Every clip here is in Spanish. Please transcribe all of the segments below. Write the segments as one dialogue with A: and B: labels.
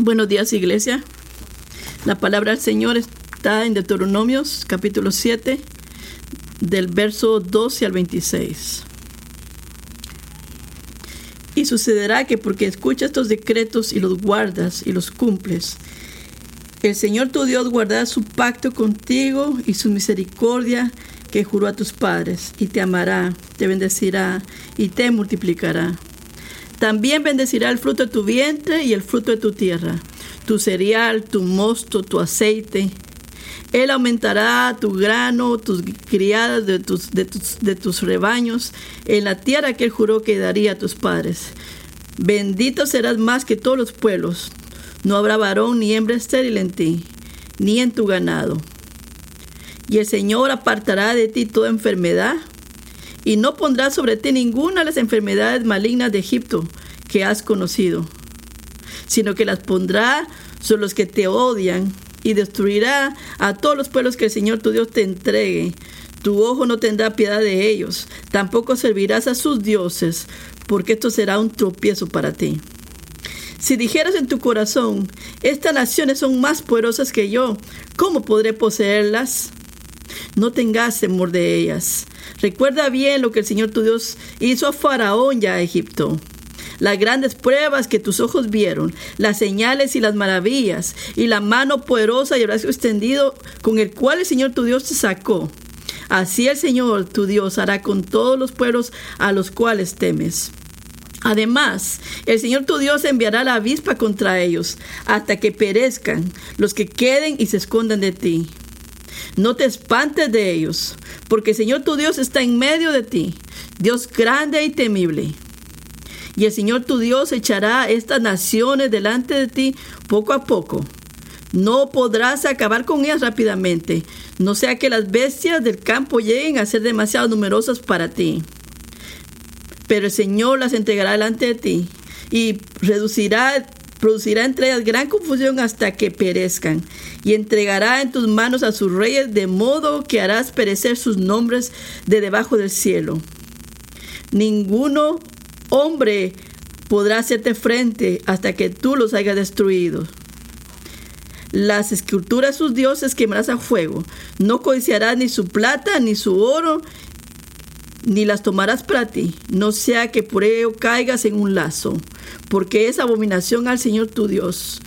A: Buenos días, iglesia. La palabra del Señor está en Deuteronomios, capítulo 7, del verso 12 al 26. Y sucederá que porque escuchas estos decretos y los guardas y los cumples, el Señor tu Dios guardará su pacto contigo y su misericordia que juró a tus padres, y te amará, te bendecirá y te multiplicará. También bendecirá el fruto de tu vientre y el fruto de tu tierra, tu cereal, tu mosto, tu aceite. Él aumentará tu grano, tus criadas de tus, rebaños, en la tierra que él juró que daría a tus padres. Bendito serás más que todos los pueblos. No habrá varón ni hembra estéril en ti, ni en tu ganado. Y el Señor apartará de ti toda enfermedad y no pondrá sobre ti ninguna de las enfermedades malignas de Egipto que has conocido, sino que las pondrá sobre los que te odian y destruirá a todos los pueblos que el Señor tu Dios te entregue. Tu ojo no tendrá piedad de ellos, tampoco servirás a sus dioses, porque esto será un tropiezo para ti. Si dijeras en tu corazón, estas naciones son más poderosas que yo, ¿cómo podré poseerlas? No tengas temor de ellas, Recuerda bien lo que el Señor tu Dios hizo a Faraón ya a Egipto. Las grandes pruebas que tus ojos vieron, las señales y las maravillas, y la mano poderosa y el brazo extendido con el cual el Señor tu Dios te sacó. Así el Señor tu Dios hará con todos los pueblos a los cuales temes. Además, el Señor tu Dios enviará la avispa contra ellos, hasta que perezcan los que queden y se escondan de ti. No te espantes de ellos, porque el Señor tu Dios está en medio de ti, Dios grande y temible. Y el Señor tu Dios echará estas naciones delante de ti poco a poco. No podrás acabar con ellas rápidamente, no sea que las bestias del campo lleguen a ser demasiado numerosas para ti. Pero el Señor las entregará delante de ti y reducirá producirá entre ellas gran confusión hasta que perezcan, y entregará en tus manos a sus reyes, de modo que harás perecer sus nombres de debajo del cielo. Ninguno hombre podrá hacerte frente hasta que tú los hayas destruido. Las esculturas de sus dioses quemarás a fuego. No codiciarás ni su plata, ni su oro, ni las tomarás para ti, no sea que por ello caigas en un lazo porque es abominación al Señor tu Dios.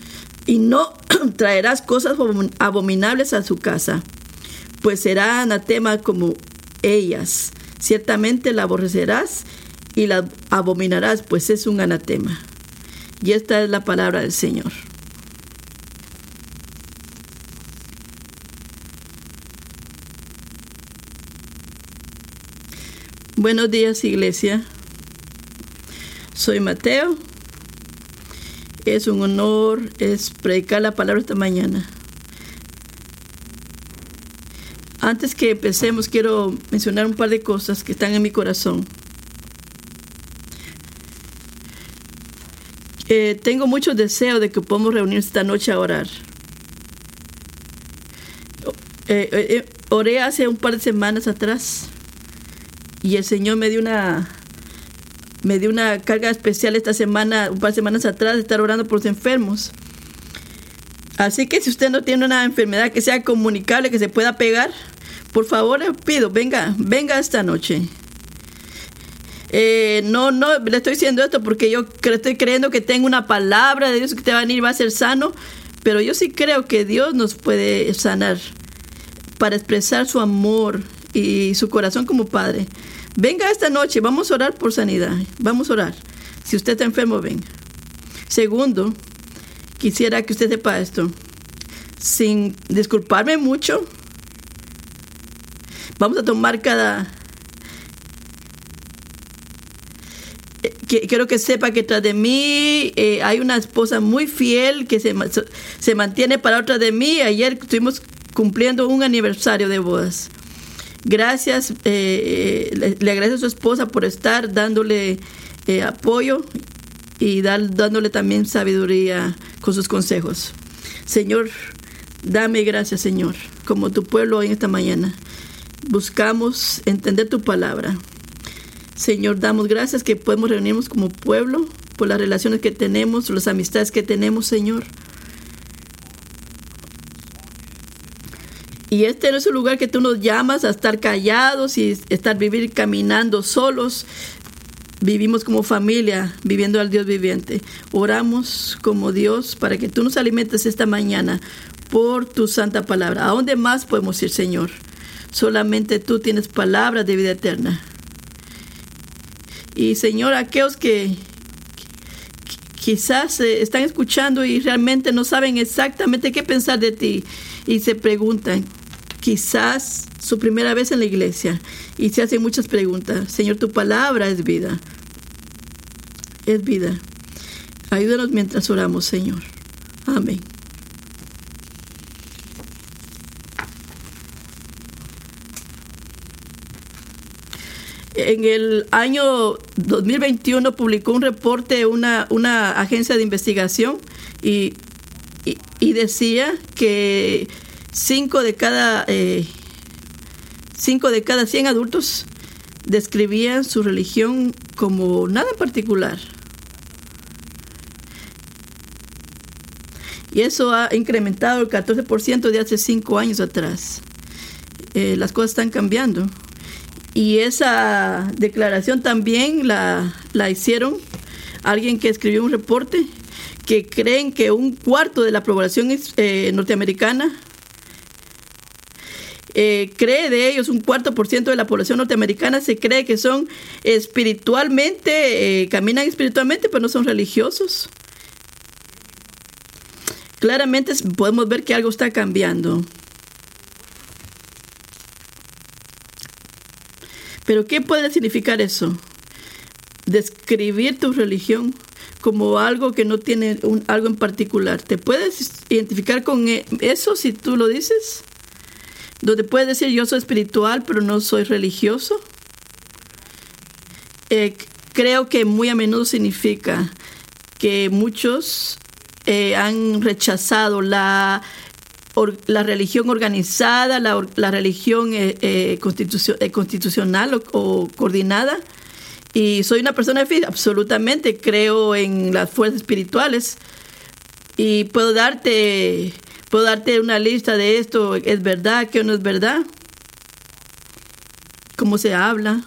A: Y no traerás cosas abominables a su casa, pues será anatema como ellas. Ciertamente la aborrecerás y la abominarás, pues es un anatema. Y esta es la palabra del Señor. Buenos días, iglesia. Soy Mateo es un honor, es predicar la palabra esta mañana. Antes que empecemos, quiero mencionar un par de cosas que están en mi corazón. Eh, tengo mucho deseo de que podamos reunirnos esta noche a orar. Eh, eh, oré hace un par de semanas atrás y el Señor me dio una me dio una carga especial esta semana, un par de semanas atrás, de estar orando por los enfermos. Así que si usted no tiene una enfermedad que sea comunicable, que se pueda pegar, por favor le pido, venga, venga esta noche. Eh, no, no, le estoy diciendo esto porque yo estoy creyendo que tengo una palabra de Dios que te va a venir, va a ser sano, pero yo sí creo que Dios nos puede sanar para expresar su amor y su corazón como Padre. Venga esta noche, vamos a orar por sanidad. Vamos a orar. Si usted está enfermo, venga. Segundo, quisiera que usted sepa esto. Sin disculparme mucho, vamos a tomar cada... Eh, quiero que sepa que tras de mí eh, hay una esposa muy fiel que se, se mantiene para otra de mí. Ayer estuvimos cumpliendo un aniversario de bodas. Gracias, eh, le, agradezco a su esposa por estar dándole eh, apoyo y dándole también sabiduría con sus consejos. Señor, dame gracias, Señor, como tu pueblo hoy en esta mañana. Buscamos entender tu palabra. Señor, damos gracias que podemos reunirnos como pueblo por las relaciones que tenemos, las amistades que tenemos, Señor. Y este no es un lugar que tú nos llamas a estar callados y estar vivir caminando solos. Vivimos como familia, viviendo al Dios viviente. Oramos como Dios para que tú nos alimentes esta mañana por tu santa palabra. ¿A dónde más podemos ir, Señor? Solamente tú tienes palabras de vida eterna. Y Señor, aquellos que quizás eh, están escuchando y realmente no saben exactamente qué pensar de ti y se preguntan, quizás su primera vez en la iglesia y se hacen muchas preguntas. Señor, tu palabra es vida. Es vida. Ayúdanos mientras oramos, Señor. Amén. En el año 2021 publicó un reporte una, una agencia de investigación y, y, decía que 5 de cada eh, cinco de cada 100 adultos describían su religión como nada en particular. Y eso ha incrementado el 14% de hace cinco años atrás. Eh, las cosas están cambiando. Y esa declaración también la, la hicieron alguien que escribió un reporte que creen que un cuarto de la población eh, norteamericana eh, cree de ellos, un cuarto por ciento de la población norteamericana se cree que son espiritualmente, eh, caminan espiritualmente, pero no son religiosos. Claramente podemos ver que algo está cambiando. Pero ¿qué puede significar eso? Describir tu religión como algo que no tiene un, algo en particular. ¿Te puedes identificar con e, eso si tú lo dices? Donde puedes decir yo soy espiritual pero no soy religioso. Eh, creo que muy a menudo significa que muchos eh, han rechazado la la religión organizada, la, la religión eh, constitucional o, coordinada. Y soy una persona de absolutamente creo en las fuerzas espirituales. Y puedo darte, puedo darte una lista de esto, es verdad, que no es verdad, cómo se habla.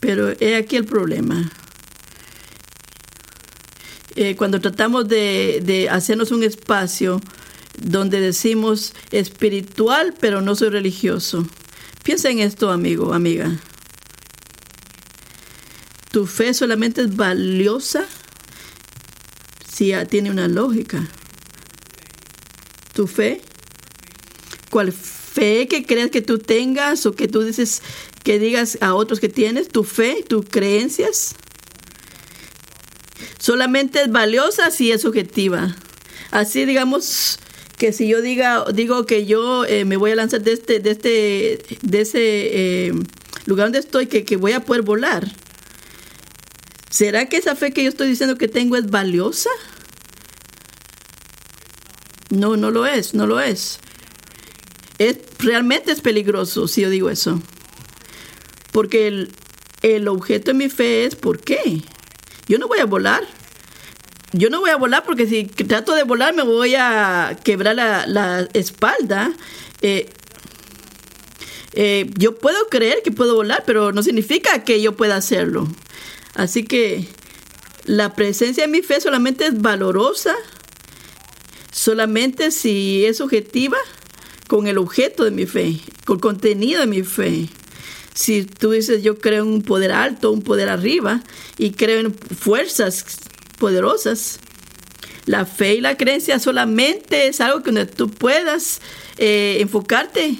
A: Pero he aquí el problema. Eh, cuando tratamos de, de hacernos un espacio donde decimos espiritual, pero no soy religioso. Piensa en esto, amigo, amiga. Tu fe solamente es valiosa si tiene una lógica. Tu fe, cuál fe que creas que tú tengas o que tú dices que digas a otros que tienes, tu fe, tus creencias, solamente es valiosa si es objetiva. Así, digamos, que si yo diga, digo que yo eh, me voy a lanzar de este, de este, de ese eh, lugar donde estoy, que, que voy a poder volar, ¿será que esa fe que yo estoy diciendo que tengo es valiosa? No, no lo es, no lo es. Es realmente es peligroso si yo digo eso. Porque el, el objeto de mi fe es ¿por qué? Yo no voy a volar yo no voy a volar porque si trato de volar me voy a quebrar la, espalda. Eh, eh, yo puedo creer que puedo volar, pero no significa que yo pueda hacerlo. Así que la presencia de mi fe solamente es valorosa, solamente si es objetiva con el objeto de mi fe, con el contenido de mi fe. Si tú dices yo creo en un poder alto, un poder arriba, y creo en fuerzas poderosas. La fe y la creencia solamente es algo que tú puedas eh, enfocarte.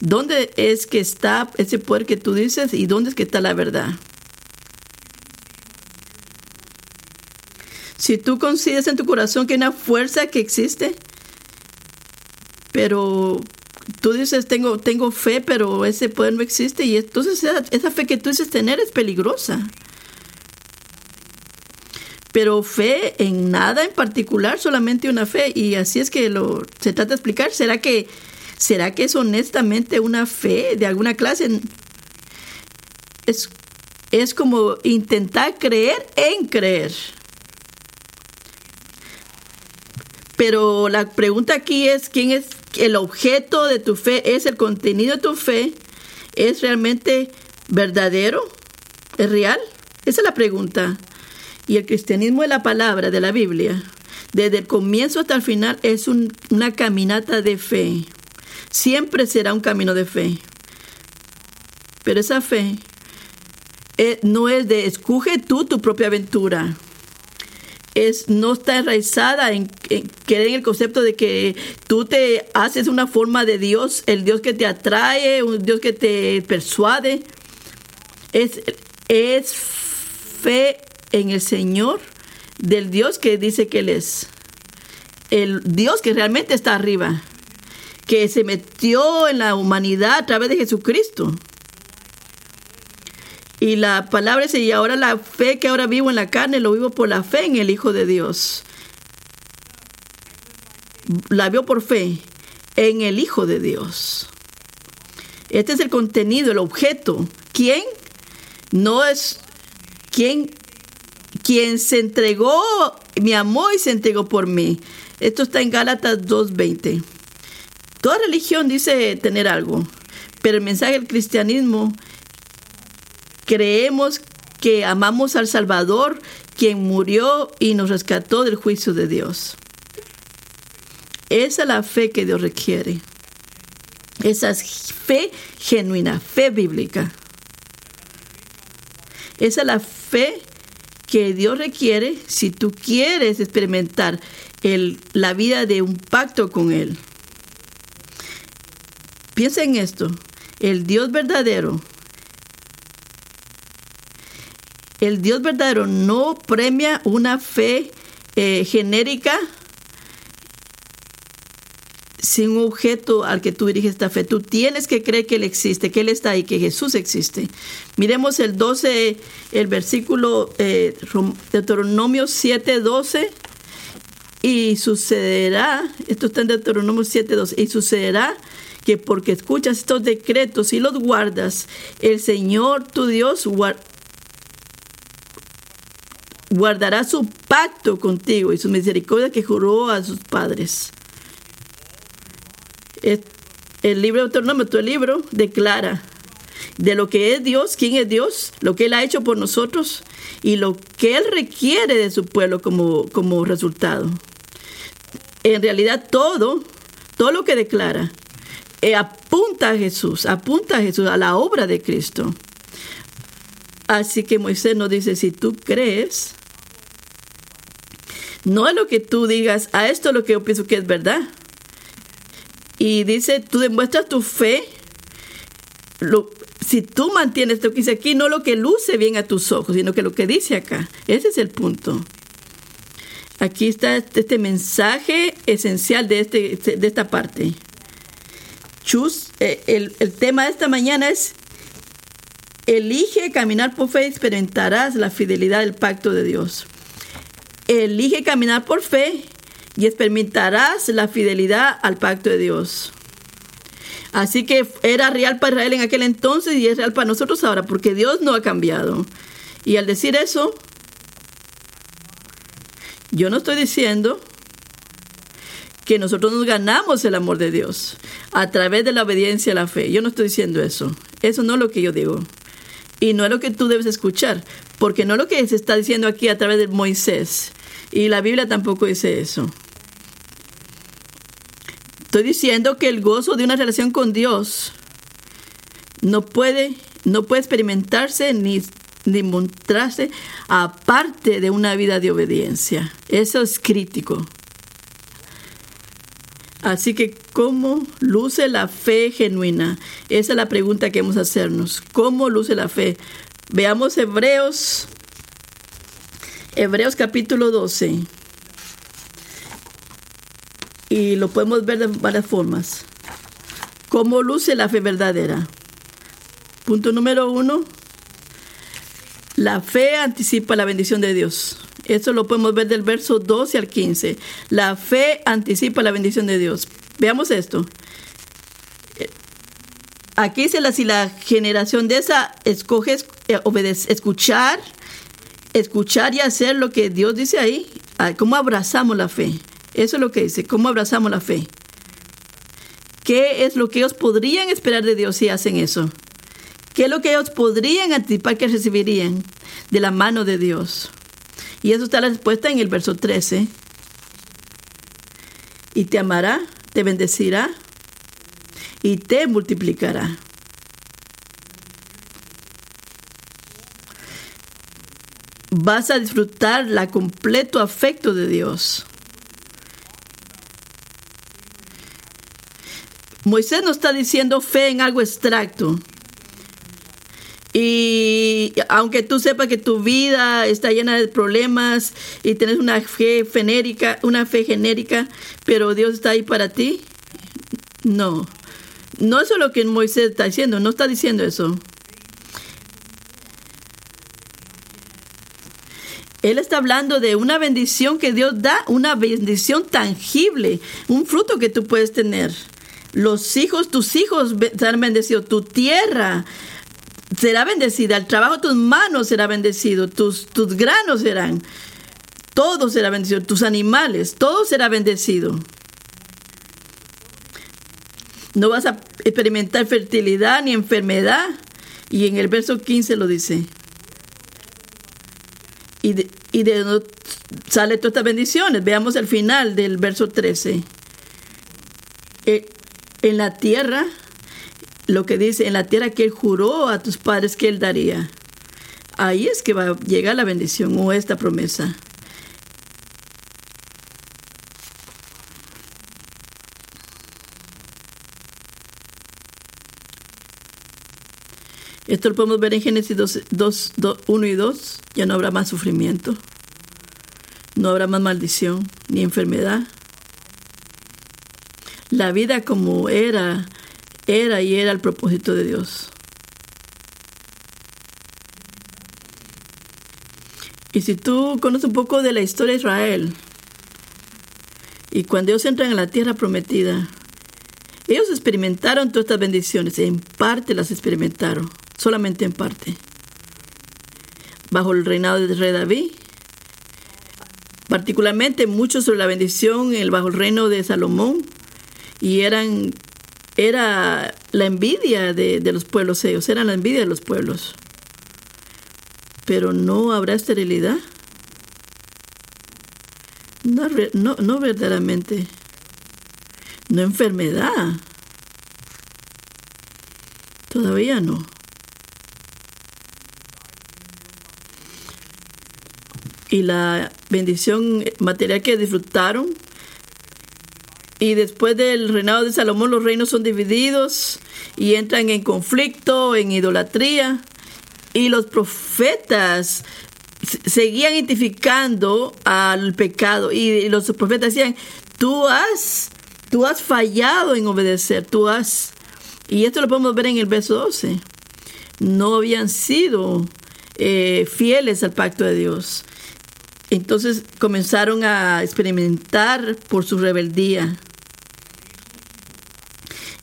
A: ¿Dónde es que está ese poder que tú dices y dónde es que está la verdad? Si tú consideras en tu corazón que hay una fuerza que existe, pero tú dices, tengo, tengo fe, pero ese poder no existe, y entonces esa, esa fe que tú dices tener es peligrosa pero fe en nada en particular, solamente una fe. Y así es que lo se trata de explicar. ¿Será que, será que es honestamente una fe de alguna clase? Es, Es como intentar creer en creer. Pero la pregunta aquí es, ¿quién es el objeto de tu fe? ¿Es el contenido de tu fe? ¿Es realmente verdadero? ¿Es real? Esa es la pregunta. Y el cristianismo de la palabra, de la Biblia, desde el comienzo hasta el final, es una caminata de fe. Siempre será un camino de fe. Pero esa fe eh, no es de escoge tú tu propia aventura es, no está enraizada en, creer en el concepto de que tú te haces una forma de Dios, el Dios que te atrae, un Dios que te persuade. Es, es fe en el Señor del Dios que dice que Él es. El Dios que realmente está arriba, que se metió en la humanidad a través de Jesucristo. Y la palabra dice, y ahora la fe que ahora vivo en la carne, lo vivo por la fe en el Hijo de Dios. La vio por fe en el Hijo de Dios. Este es el contenido, el objeto. ¿Quién? No es quien, quien se entregó, me amó y se entregó por mí. Esto está en Gálatas 2.20. Toda religión dice tener algo, pero el mensaje del cristianismo Creemos que amamos al Salvador, quien murió y nos rescató del juicio de Dios. Esa es la fe que Dios requiere. Esa es fe genuina, fe bíblica. Esa es la fe que Dios requiere si tú quieres experimentar el, la vida de un pacto con Él. Piensa en esto. El Dios verdadero el Dios verdadero no premia una fe eh, genérica sin un objeto al que tú diriges esta fe. Tú tienes que creer que Él existe, que Él está ahí, que Jesús existe. Miremos el 12, el versículo eh, Deuteronomio 7, 12. Y sucederá, esto está en Deuteronomio 7, 12, y sucederá que porque escuchas estos decretos y los guardas, el Señor tu Dios guardará su pacto contigo y su misericordia que juró a sus padres. El libro de Autonomio, tu libro, declara de lo que es Dios, quién es Dios, lo que Él ha hecho por nosotros y lo que Él requiere de su pueblo como, como resultado. En realidad todo, todo lo que declara, eh, apunta a Jesús, apunta a Jesús, a la obra de Cristo. Así que Moisés nos dice, si tú crees, no es lo que tú digas, a esto es lo que yo pienso que es verdad. Y dice, tú demuestras tu fe. si tú mantienes lo que dice aquí, no lo que luce bien a tus ojos, sino que lo que dice acá. Ese es el punto. Aquí está este mensaje esencial de, este, de esta parte. Chus, eh, el, el tema de esta mañana es Elige caminar por fe y experimentarás la fidelidad del pacto de Dios. Elige caminar por fe y experimentarás la fidelidad al pacto de Dios. Así que era real para Israel en aquel entonces y es real para nosotros ahora, porque Dios no ha cambiado. Y al decir eso, yo no estoy diciendo que nosotros nos ganamos el amor de Dios a través de la obediencia a la fe. Yo no estoy diciendo eso. Eso no es lo que yo digo. Y no es lo que tú debes escuchar, porque no es lo que se está diciendo aquí a través de Moisés. Y la Biblia tampoco dice eso. Estoy diciendo que el gozo de una relación con Dios no puede, no puede experimentarse ni, ni mostrarse aparte de una vida de obediencia. Eso es crítico. Así que, ¿cómo luce la fe genuina? Esa es la pregunta que hemos hacernos. ¿Cómo luce la fe? Veamos Hebreos, Hebreos capítulo 12. Y lo podemos ver de varias formas. ¿Cómo luce la fe verdadera? Punto número uno. La fe anticipa la bendición de Dios. Eso lo podemos ver del verso 12 al 15. La fe anticipa la bendición de Dios. Veamos esto. Aquí dice la, si la generación de esa escoges eh, obedecer, escuchar, escuchar y hacer lo que Dios dice ahí. Ah, ¿Cómo abrazamos la fe? Eso es lo que dice, ¿cómo abrazamos la fe? ¿Qué es lo que ellos podrían esperar de Dios si hacen eso? ¿Qué es lo que ellos podrían anticipar que recibirían de la mano de Dios? Y eso está la respuesta en el verso 13. Y te amará, te bendecirá y te multiplicará. Vas a disfrutar la completo afecto de Dios. Moisés no está diciendo fe en algo abstracto. Y aunque tú sepas que tu vida está llena de problemas y tienes una fe genérica, una fe genérica, pero Dios está ahí para ti, no. No eso es lo que Moisés está diciendo, no está diciendo eso. Él está hablando de una bendición que Dios da, una bendición tangible, un fruto que tú puedes tener. Los hijos, tus hijos serán bendecidos, tu tierra será bendecida, el trabajo de tus manos será bendecido, tus, tus granos serán, todo será bendecido, tus animales, todo será bendecido. No vas a experimentar fertilidad ni enfermedad. Y en el verso 15 lo dice. Y de, y de sale todas estas bendiciones. Veamos el final del verso 13. Eh, en la tierra, lo que dice, en la tierra que él juró a tus padres que él daría. Ahí es que va a llegar la bendición o esta promesa. Esto lo podemos ver en Génesis 2, 1 y 2. Ya no habrá más sufrimiento. No habrá más maldición ni enfermedad. La vida como era, era y era el propósito de Dios. Y si tú conoces un poco de la historia de Israel, y cuando ellos entran en la tierra prometida, ellos experimentaron todas estas bendiciones, en parte las experimentaron solamente en parte. Bajo el reinado del rey David, particularmente mucho sobre la bendición bajo el reino de Salomón, y eran era la envidia de, los pueblos ellos, eran la envidia de los pueblos. Pero no habrá esterilidad. No, no, no verdaderamente. No enfermedad. Todavía no. y la bendición material que disfrutaron. Y después del reinado de Salomón los reinos son divididos y entran en conflicto, en idolatría. Y los profetas seguían identificando al pecado y los profetas decían, tú has, tú has fallado en obedecer, tú has... Y esto lo podemos ver en el verso 12. No habían sido eh, fieles al pacto de Dios. Entonces comenzaron a experimentar por su rebeldía.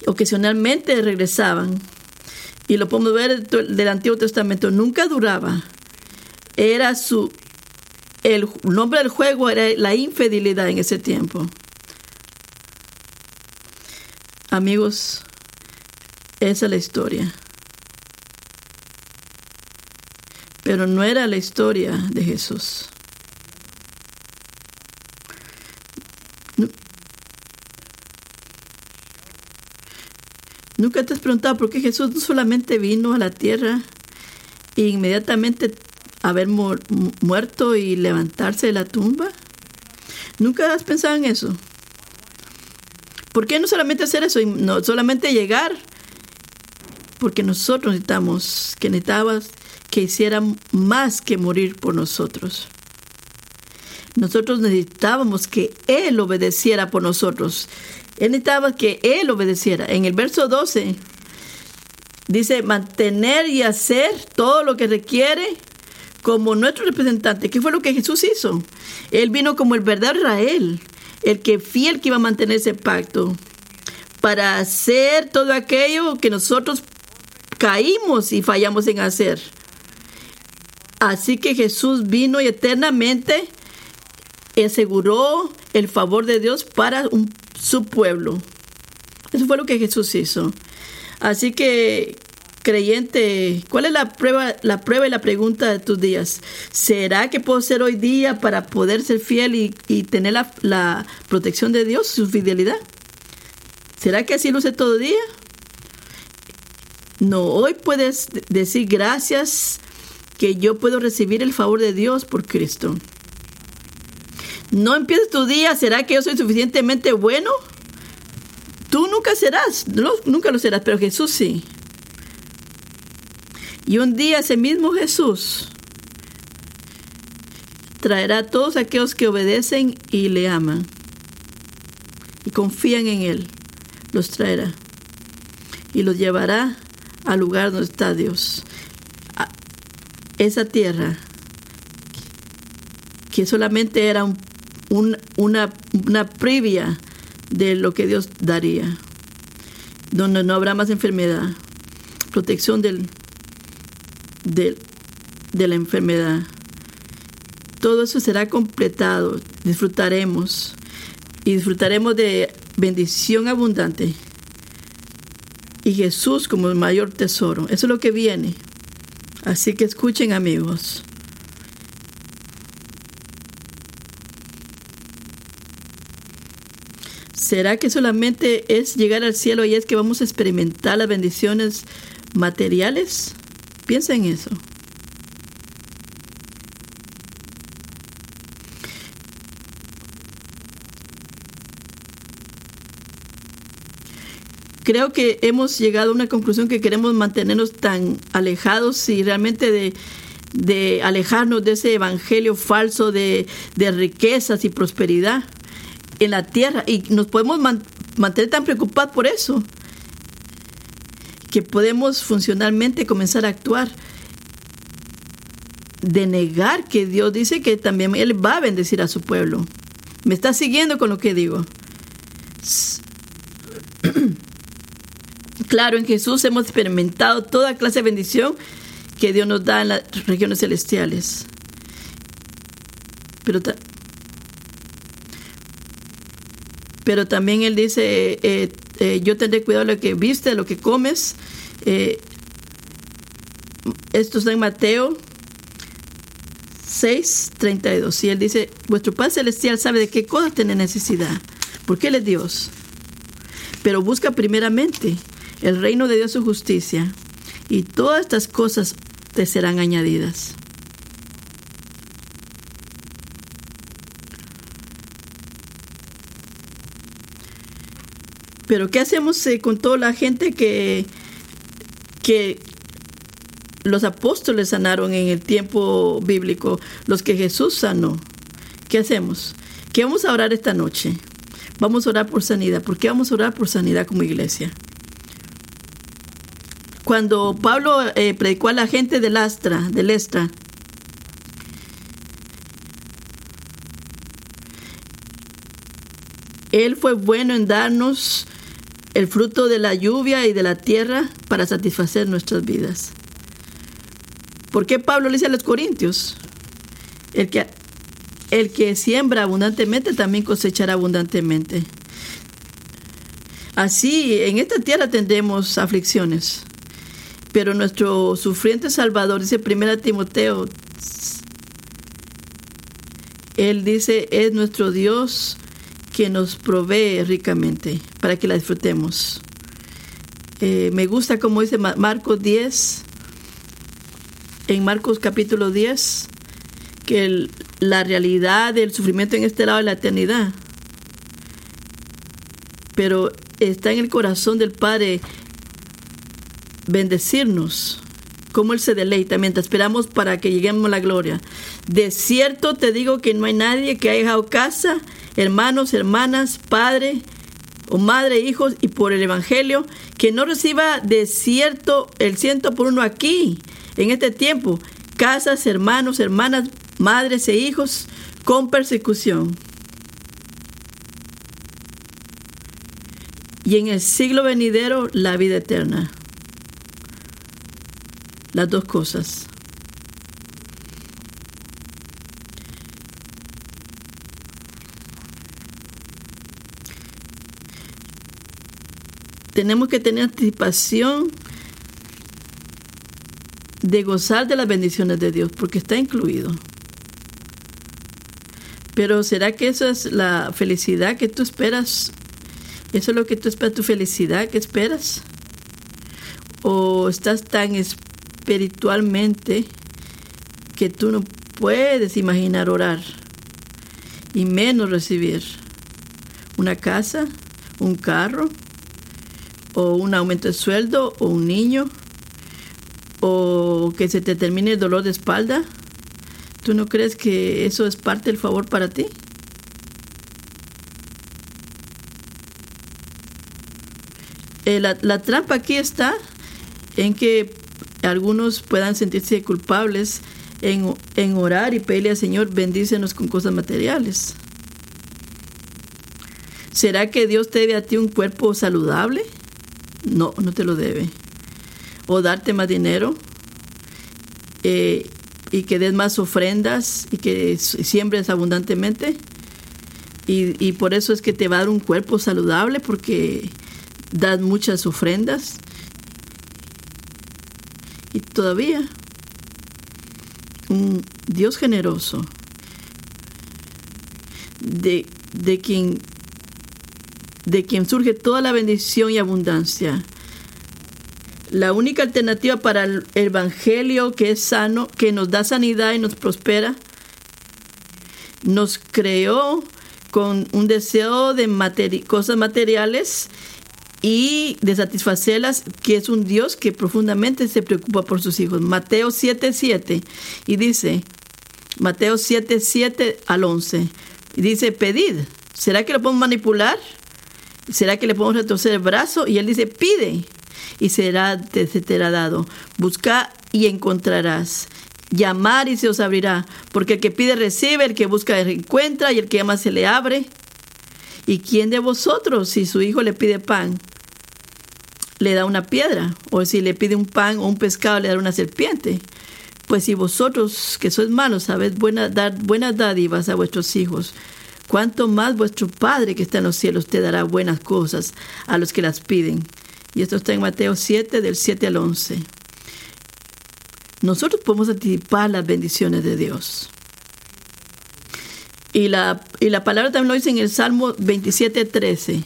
A: Ocasionalmente regresaban. Y lo podemos ver del Antiguo Testamento. Nunca duraba. Era su. El nombre del juego era la infidelidad en ese tiempo. Amigos, esa es la historia. Pero no era la historia de Jesús. ¿Nunca te has preguntado por qué Jesús no solamente vino a la tierra e inmediatamente haber muerto y levantarse de la tumba? ¿Nunca has pensado en eso? ¿Por qué no solamente hacer eso y no solamente llegar? Porque nosotros necesitamos, que necesitabas que hiciera más que morir por nosotros. Nosotros necesitábamos que Él obedeciera por nosotros. Él necesitaba que Él obedeciera. En el verso 12 dice, mantener y hacer todo lo que requiere como nuestro representante. ¿Qué fue lo que Jesús hizo? Él vino como el verdadero Israel, el que fiel que iba a mantener ese pacto, para hacer todo aquello que nosotros caímos y fallamos en hacer. Así que Jesús vino y eternamente aseguró el favor de Dios para su pueblo. Eso fue lo que Jesús hizo. Así que, creyente, ¿cuál es la prueba, la prueba y la pregunta de tus días? ¿Será que puedo ser hoy día para poder ser fiel y, tener la, la, protección de Dios, su fidelidad? ¿Será que así luce todo día? No, hoy puedes decir gracias que yo puedo recibir el favor de Dios por Cristo. No empieces tu día, ¿será que yo soy suficientemente bueno? Tú nunca serás, nunca lo serás, pero Jesús sí. Y un día ese mismo Jesús traerá a todos aquellos que obedecen y le aman y confían en Él, los traerá y los llevará al lugar donde está Dios. A esa tierra que solamente era un una, una previa de lo que Dios daría, donde no habrá más enfermedad, protección del, del, de la enfermedad. Todo eso será completado, disfrutaremos y disfrutaremos de bendición abundante y Jesús como el mayor tesoro. Eso es lo que viene. Así que escuchen amigos. ¿Será que solamente es llegar al cielo y es que vamos a experimentar las bendiciones materiales? Piensa en eso. Creo que hemos llegado a una conclusión que queremos mantenernos tan alejados y realmente de, alejarnos de ese evangelio falso de riquezas y prosperidad en la tierra y nos podemos mantener tan preocupados por eso que podemos funcionalmente comenzar a actuar de negar que Dios dice que también Él va a bendecir a su pueblo. ¿Me está siguiendo con lo que digo? Claro, en Jesús hemos experimentado toda clase de bendición que Dios nos da en las regiones celestiales. Pero pero también él dice, eh, eh, yo tendré cuidado de lo que viste, de lo que comes. Eh, esto está en Mateo 6, 32. Y él dice, vuestro Padre Celestial sabe de qué cosas tiene necesidad, porque Él es Dios. Pero busca primeramente el reino de Dios su justicia, y todas estas cosas te serán añadidas. Pero ¿qué hacemos eh, con toda la gente que, que los apóstoles sanaron en el tiempo bíblico, los que Jesús sanó? ¿Qué hacemos? ¿Qué vamos a orar esta noche? Vamos a orar por sanidad. ¿Por qué vamos a orar por sanidad como iglesia? Cuando Pablo eh, predicó a la gente de Lastra, de Lestra, él fue bueno en darnos el fruto de la lluvia y de la tierra para satisfacer nuestras vidas. ¿Por qué Pablo le dice a los corintios? El que, el que siembra abundantemente también cosechará abundantemente. Así, en esta tierra tendremos aflicciones, pero nuestro sufriente Salvador, dice 1 Timoteo, él dice, es nuestro Dios que nos provee ricamente para que la disfrutemos. Eh, me gusta como dice Marcos 10, en Marcos capítulo 10, que la realidad del sufrimiento en este lado de la eternidad, pero está en el corazón del Padre bendecirnos, como Él se deleita mientras esperamos para que lleguemos a la gloria. De cierto te digo que no hay nadie que haya dejado casa, hermanos, hermanas, padre o madre, hijos y por el Evangelio, que no reciba de cierto el ciento por uno aquí, en este tiempo, casas, hermanos, hermanas, madres e hijos con persecución. Y en el siglo venidero la vida eterna. Las dos cosas. Tenemos que tener anticipación de gozar de las bendiciones de Dios, porque está incluido. Pero ¿será que esa es la felicidad que tú esperas? ¿Eso es lo que tú esperas, tu felicidad que esperas? ¿O estás tan espiritualmente que tú no puedes imaginar orar y menos recibir una casa, un carro, o un aumento de sueldo, o un niño, o que se te termine el dolor de espalda? ¿Tú no crees que eso es parte del favor para ti? Eh, la, la trampa aquí está en que algunos puedan sentirse culpables en, en, orar y pedirle al Señor, bendícenos con cosas materiales. ¿Será que Dios te debe a ti un cuerpo saludable? No, no te lo debe. O darte más dinero eh, y que des más ofrendas y que siembres abundantemente. Y, y por eso es que te va a dar un cuerpo saludable porque das muchas ofrendas. Y todavía un Dios generoso, de, de, quien, de quien surge toda la bendición y abundancia. La única alternativa para el Evangelio que es sano, que nos da sanidad y nos prospera, nos creó con un deseo de cosas materiales y de satisfacerlas, que es un Dios que profundamente se preocupa por sus hijos. Mateo 7, 7, y dice, Mateo 7, 7 al 11, y dice, pedid, ¿será que lo podemos manipular? ¿Será que le podemos retorcer el brazo? Y él dice, pide, y será, te será dado. Busca y encontrarás. Llamar y se os abrirá, porque el que pide recibe, el que busca encuentra, y el que llama se le abre. ¿Y quién de vosotros, si su hijo le pide pan, le da una piedra, o si le pide un pan o un pescado, le da una serpiente. Pues si vosotros, que sois malos, sabéis buena, dar buenas dádivas a vuestros hijos, cuánto más vuestro Padre que está en los cielos te dará buenas cosas a los que las piden. Y esto está en Mateo 7, del 7 al 11. Nosotros podemos anticipar las bendiciones de Dios. Y la, y la palabra también lo dice en el Salmo 27, 13.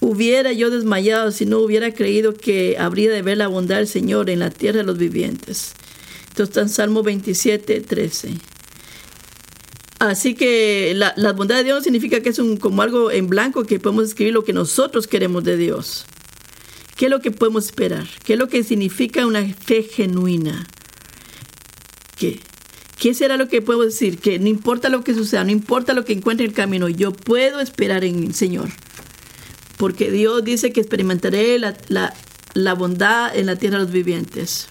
A: Hubiera yo desmayado si no hubiera creído que habría de ver la bondad del Señor en la tierra de los vivientes. Esto está en Salmo 27, 13. Así que la, la, bondad de Dios significa que es un, como algo en blanco que podemos escribir lo que nosotros queremos de Dios. ¿Qué es lo que podemos esperar? ¿Qué es lo que significa una fe genuina? ¿Qué? ¿Qué será lo que puedo decir? Que no importa lo que suceda, no importa lo que encuentre en el camino, yo puedo esperar en el Señor porque Dios dice que experimentaré la, bondad en la tierra de los vivientes.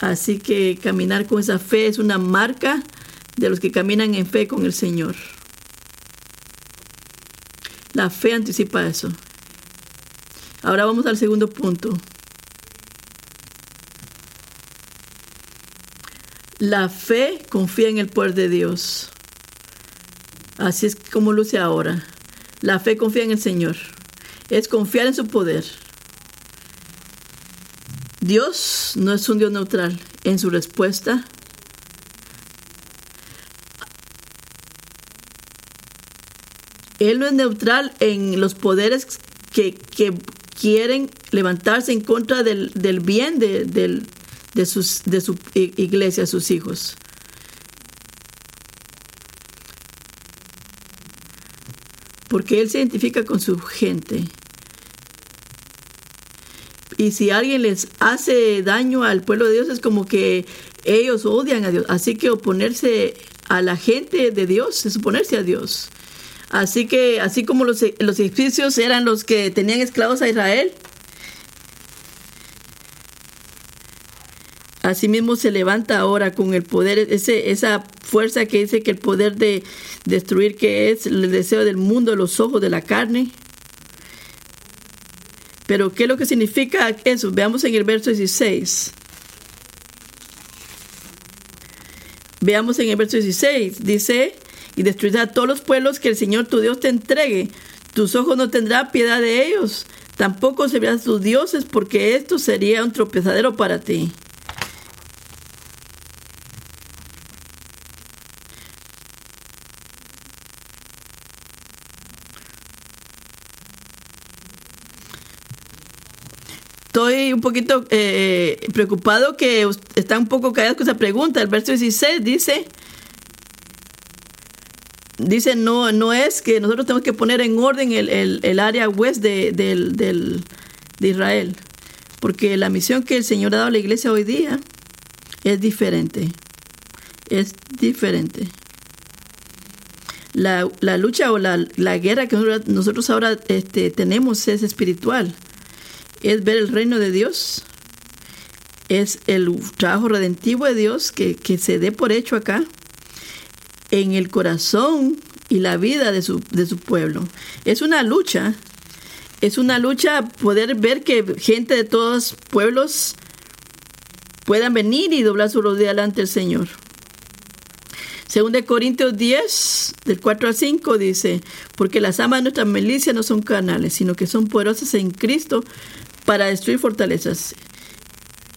A: Así que caminar con esa fe es una marca de los que caminan en fe con el Señor. La fe anticipa eso. Ahora vamos al segundo punto. La fe confía en el poder de Dios. Así es como luce ahora. La fe confía en el Señor. Es confiar en su poder. Dios no es un Dios neutral en su respuesta. Él no es neutral en los poderes que, quieren levantarse en contra del, bien de, de, sus, de su iglesia, sus hijos. porque Él se identifica con su gente. Y si alguien les hace daño al pueblo de Dios, es como que ellos odian a Dios. Así que oponerse a la gente de Dios es oponerse a Dios. Así que, así como los, los egipcios eran los que tenían esclavos a Israel, Asimismo se levanta ahora con el poder, ese, esa fuerza que dice que el poder de destruir, que es el deseo del mundo, los ojos de la carne. Pero, ¿qué es lo que significa eso? Veamos en el verso 16. Veamos en el verso 16. Dice, y destruirá a todos los pueblos que el Señor tu Dios te entregue Tus ojos no tendrán piedad de ellos, tampoco servirás tus dioses, porque esto sería un tropezadero para ti. estoy un poquito eh, preocupado que está un poco callados con esa pregunta. El verso 16 dice, dice, no, no es que nosotros tenemos que poner en orden el, área west de, de Israel, porque la misión que el Señor ha dado a la iglesia hoy día es diferente, es diferente. La, lucha o la, guerra que nosotros ahora este, tenemos es espiritual es ver el reino de Dios, es el trabajo redentivo de Dios que, se dé por hecho acá en el corazón y la vida de su, de su pueblo. Es una lucha, es una lucha poder ver que gente de todos pueblos puedan venir y doblar su rodilla delante del Señor. Según de Corintios 10, del 4 al 5, dice, porque las amas de nuestra milicia no son canales, sino que son poderosas en Cristo para destruir fortalezas.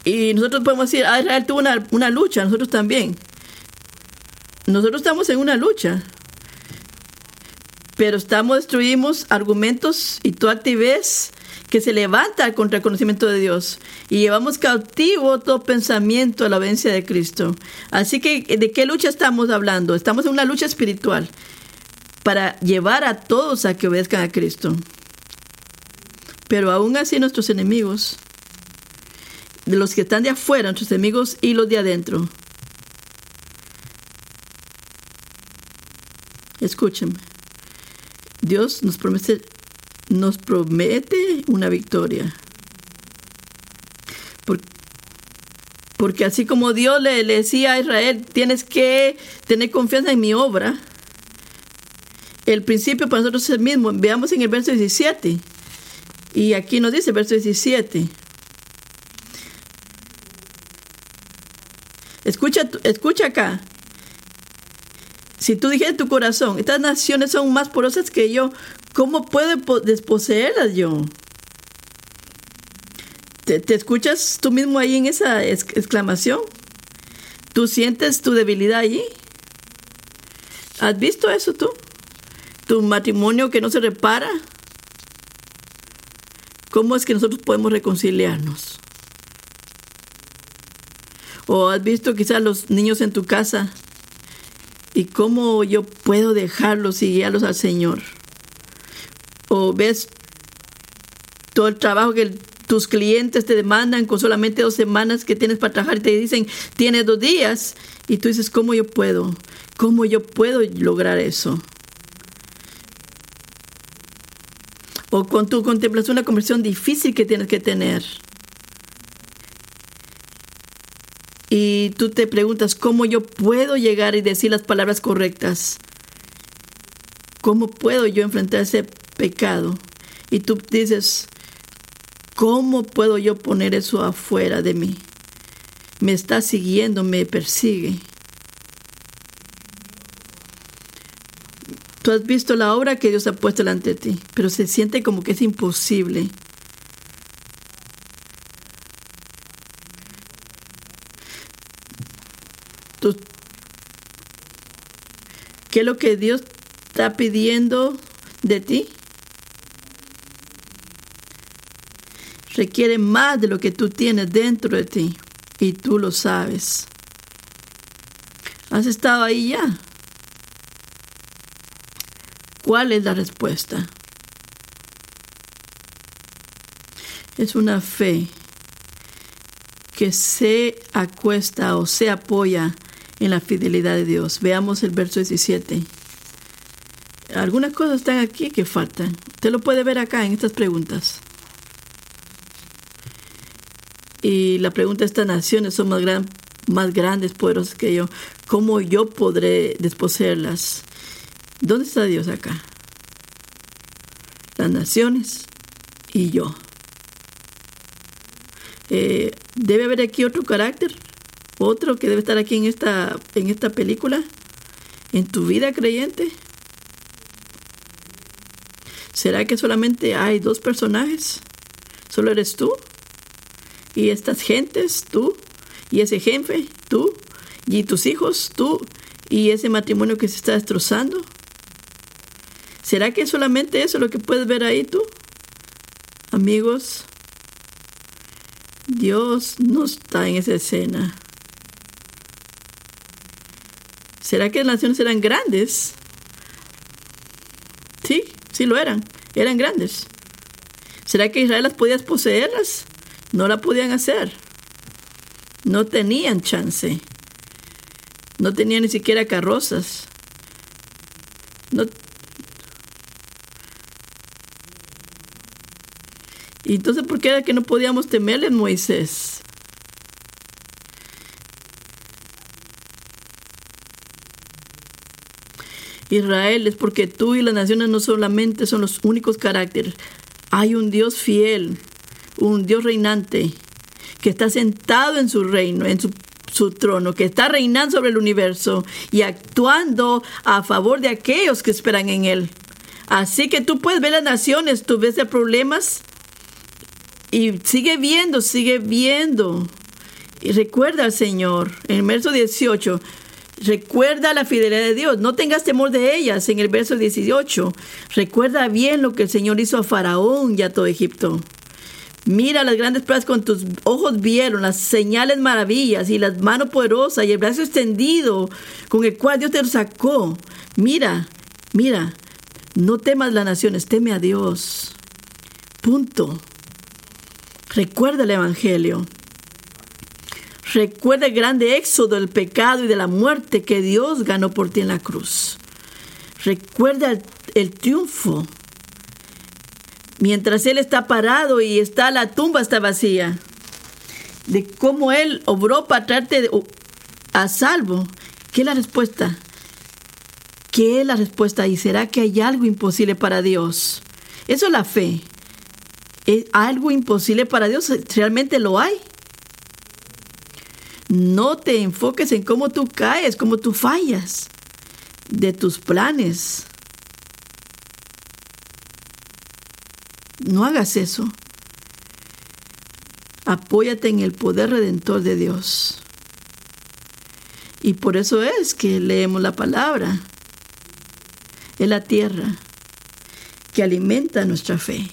A: Y nosotros podemos decir, ah, Israel tuvo una, una lucha, nosotros también. Nosotros estamos en una lucha. Pero estamos, destruimos argumentos y toda actividad que se levanta contra el conocimiento de Dios y llevamos cautivo todo pensamiento a la obediencia de Cristo. Así que, ¿de qué lucha estamos hablando? Estamos en una lucha espiritual para llevar a todos a que obedezcan a Cristo. Pero aún así nuestros enemigos, de los que están de afuera, nuestros enemigos y los de adentro, escúchenme, Dios nos promete, una victoria. Porque así como Dios le, le, decía a Israel, tienes que tener confianza en mi obra, el principio para nosotros es el mismo. Veamos en el verso 17. Y aquí nos dice, verso 17. Escucha, escucha acá. Si tú dijeras en tu corazón, estas naciones son más porosas que yo, ¿cómo puedo desposeerlas yo? ¿Te, escuchas tú mismo ahí en esa exclamación? ¿Tú sientes tu debilidad allí? ¿Has visto eso tú? ¿Tu matrimonio que no se repara? ¿Cómo es que nosotros podemos reconciliarnos? ¿O has visto quizás los niños en tu casa y cómo yo puedo dejarlos y guiarlos al Señor? ¿O ves todo el trabajo que tus clientes te demandan con solamente dos semanas que tienes para trabajar y te dicen, tienes dos días? Y tú dices, ¿cómo yo puedo? ¿Cómo yo puedo lograr eso? o con tu contemplación una conversión difícil que tienes que tener. Y tú te preguntas cómo yo puedo llegar y decir las palabras correctas. ¿Cómo puedo yo enfrentar ese pecado? Y tú dices, ¿cómo puedo yo poner eso afuera de mí? Me está siguiendo, me persigue. Tú has visto la obra que Dios ha puesto delante de ti, pero se siente como que es imposible. ¿Qué es lo que Dios está pidiendo de ti? Requiere más de lo que tú tienes dentro de ti y tú lo sabes. ¿Has estado ahí ya? ¿Cuál es la respuesta? Es una fe que se acuesta o se apoya en la fidelidad de Dios. Veamos el verso 17. Algunas cosas están aquí que faltan. Usted lo puede ver acá en estas preguntas. Y la pregunta estas naciones son más, más grandes, poderosas que yo. ¿Cómo yo podré desposeerlas? ¿Dónde está Dios acá? Las naciones y yo. Eh, ¿Debe haber aquí otro carácter? ¿Otro que debe estar aquí en esta, en esta película? ¿En tu vida creyente? ¿Será que solamente hay dos personajes? ¿Solo eres tú? ¿Y estas gentes, tú? ¿Y ese jefe, tú? ¿Y tus hijos, tú? ¿Y ese matrimonio que se está destrozando? ¿Será que solamente eso lo que puedes ver ahí tú? Amigos, Dios no está en esa escena. ¿Será que las naciones eran grandes? Sí, sí lo eran. Eran grandes. ¿Será que Israel las podía poseerlas? No la podían hacer. No tenían chance. No tenían ni siquiera carrozas. No, ¿Y entonces por qué era que no podíamos temerle a Moisés? Israel es porque tú y las naciones no solamente son los únicos caracteres. Hay un Dios fiel, un Dios reinante, que está sentado en su reino, en su, trono, que está reinando sobre el universo y actuando a favor de aquellos que esperan en Él. Así que tú puedes ver las naciones, tú ves problemas y sigue viendo, sigue viendo. Y recuerda al Señor, en verso 18, recuerda la fidelidad de Dios, no tengas temor de ellas, en el verso 18, recuerda bien lo que el Señor hizo a Faraón y a todo Egipto. Mira las grandes pruebas con tus ojos vieron, las señales maravillas y las manos poderosas y el brazo extendido con el cual Dios te sacó. Mira, mira, no temas las naciones, teme a Dios. Punto. Recuerda el Evangelio. Recuerda el grande éxodo del pecado y de la muerte que Dios ganó por ti en la cruz. Recuerda el, triunfo. Mientras Él está parado y está la tumba está vacía. De cómo Él obró para traerte a salvo. ¿Qué es la respuesta? ¿Qué es la respuesta? ¿Y será que hay algo imposible para Dios? Eso es la fe. ¿Es algo imposible para Dios? ¿Realmente lo hay? No te enfoques en cómo tú caes, cómo tú fallas de tus planes. No hagas eso. Apóyate en el poder redentor de Dios. Y por eso es que leemos la palabra. Es la tierra que alimenta nuestra fe.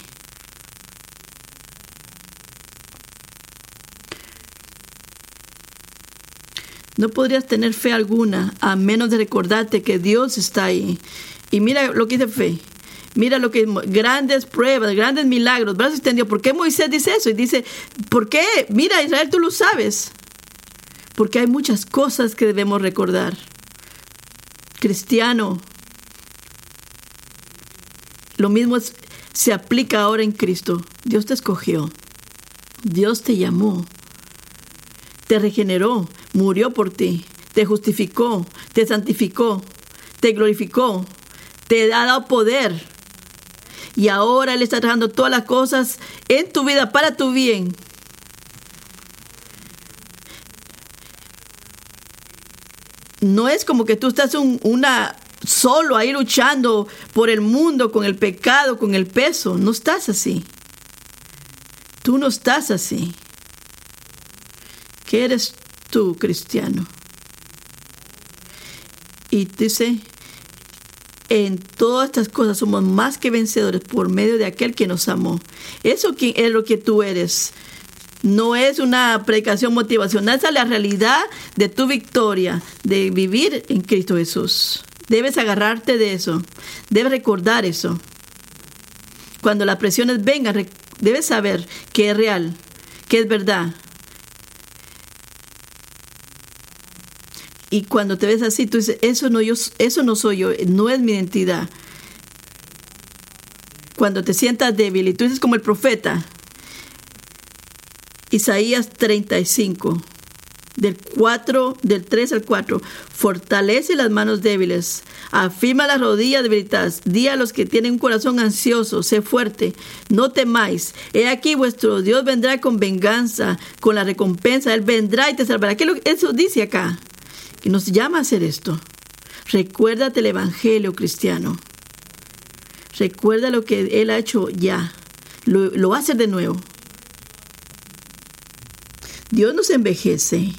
A: No podrías tener fe alguna a menos de recordarte que Dios está ahí. Y mira lo que dice fe. Mira lo que grandes pruebas, grandes milagros, brazos extendidos. ¿Por qué Moisés dice eso? Y dice, ¿por qué? Mira, Israel, tú lo sabes. Porque hay muchas cosas que debemos recordar. Cristiano, lo mismo se aplica ahora en Cristo. Dios te escogió. Dios te llamó. Te regeneró murió por ti, te justificó, te santificó, te glorificó, te ha dado poder. Y ahora Él está trabajando todas las cosas en tu vida para tu bien. No es como que tú estás una solo ahí luchando por el mundo con el pecado, con el peso. No estás así. Tú no estás así. ¿Qué eres tú, cristiano. Y dice, en todas estas cosas somos más que vencedores por medio de aquel que nos amó. Eso es lo que tú eres. No es una predicación motivacional, esa es la realidad de tu victoria, de vivir en Cristo Jesús. Debes agarrarte de eso, debes recordar eso. Cuando las presiones vengan, debes saber que es real, que es verdad, Y cuando te ves así, tú dices, eso no, yo, eso no soy yo, no es mi identidad. Cuando te sientas débil y tú dices como el profeta, Isaías 35, del 4, del 3 al 4, fortalece las manos débiles, afirma las rodillas debilitadas, di a los que tienen un corazón ansioso, sé fuerte, no temáis, he aquí vuestro Dios vendrá con venganza, con la recompensa, Él vendrá y te salvará. ¿Qué eso dice acá? Que nos llama a hacer esto. Recuérdate el Evangelio cristiano. Recuerda lo que Él ha hecho ya. Lo, lo hacer de nuevo. Dios nos envejece.